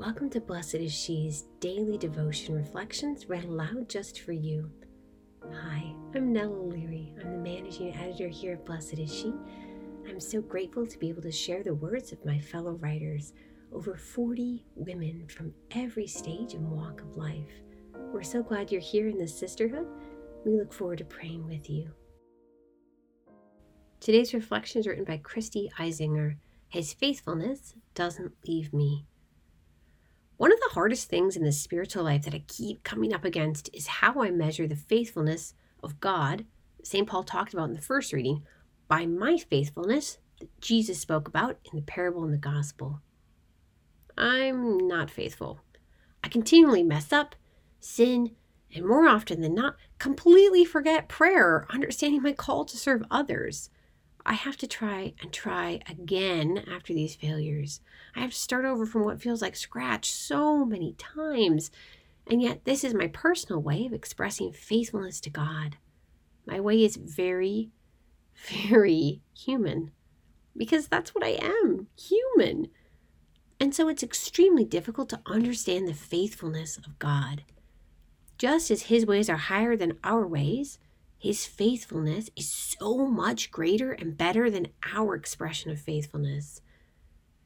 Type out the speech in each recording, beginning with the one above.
Welcome to Blessed is She's daily devotion reflections read aloud just for you. Hi, I'm Nell O'Leary. I'm the managing editor here at Blessed is She. I'm so grateful to be able to share the words of my fellow writers, over 40 women from every stage and walk of life. We're so glad you're here in this sisterhood. We look forward to praying with you. Today's reflection is written by Christy Eisinger. His faithfulness doesn't leave me. One of the hardest things in the spiritual life that I keep coming up against is how I measure the faithfulness of God, St. Paul talked about in the first reading, by my faithfulness that Jesus spoke about in the parable in the gospel. I'm not faithful. I continually mess up, sin, and more often than not, completely forget prayer or understanding my call to serve others. I have to try and try again after these failures. I have to start over from what feels like scratch so many times. And yet, this is my personal way of expressing faithfulness to God. My way is very, very human because that's what I am human. And so it's extremely difficult to understand the faithfulness of God. Just as His ways are higher than our ways, his faithfulness is so much greater and better than our expression of faithfulness.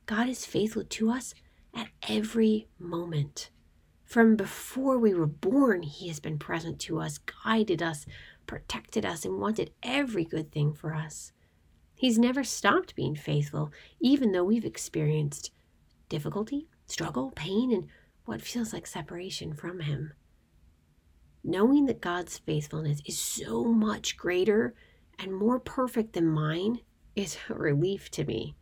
God is faithful to us at every moment. From before we were born, He has been present to us, guided us, protected us, and wanted every good thing for us. He's never stopped being faithful, even though we've experienced difficulty, struggle, pain, and what feels like separation from Him knowing that God's faithfulness is so much greater and more perfect than mine is a relief to me.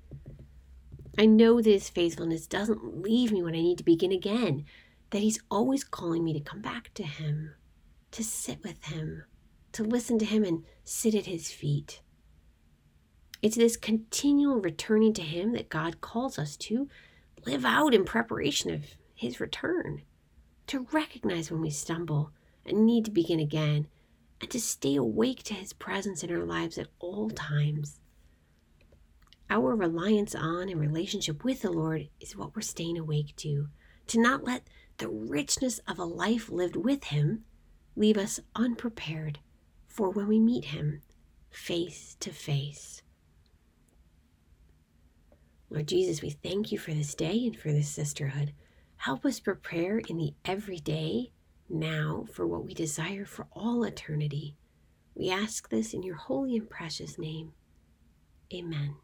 I know that His faithfulness doesn't leave me when I need to begin again, that He's always calling me to come back to Him, to sit with Him, to listen to Him and sit at His feet. It's this continual returning to Him that God calls us to live out in preparation of His return, to recognize when we stumble and need to begin again, and to stay awake to His presence in our lives at all times. Our reliance on and relationship with the Lord is what we're staying awake to, to not let the richness of a life lived with Him leave us unprepared for when we meet Him face to face. Lord Jesus, we thank you for this day and for this sisterhood. Help us prepare in the everyday now for what we desire for all eternity. We ask this in your holy and precious name. Amen.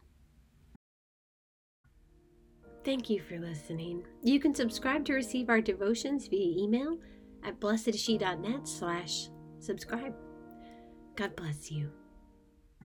Thank you for listening. You can subscribe to receive our devotions via email at blessedshe.net slash subscribe. God bless you.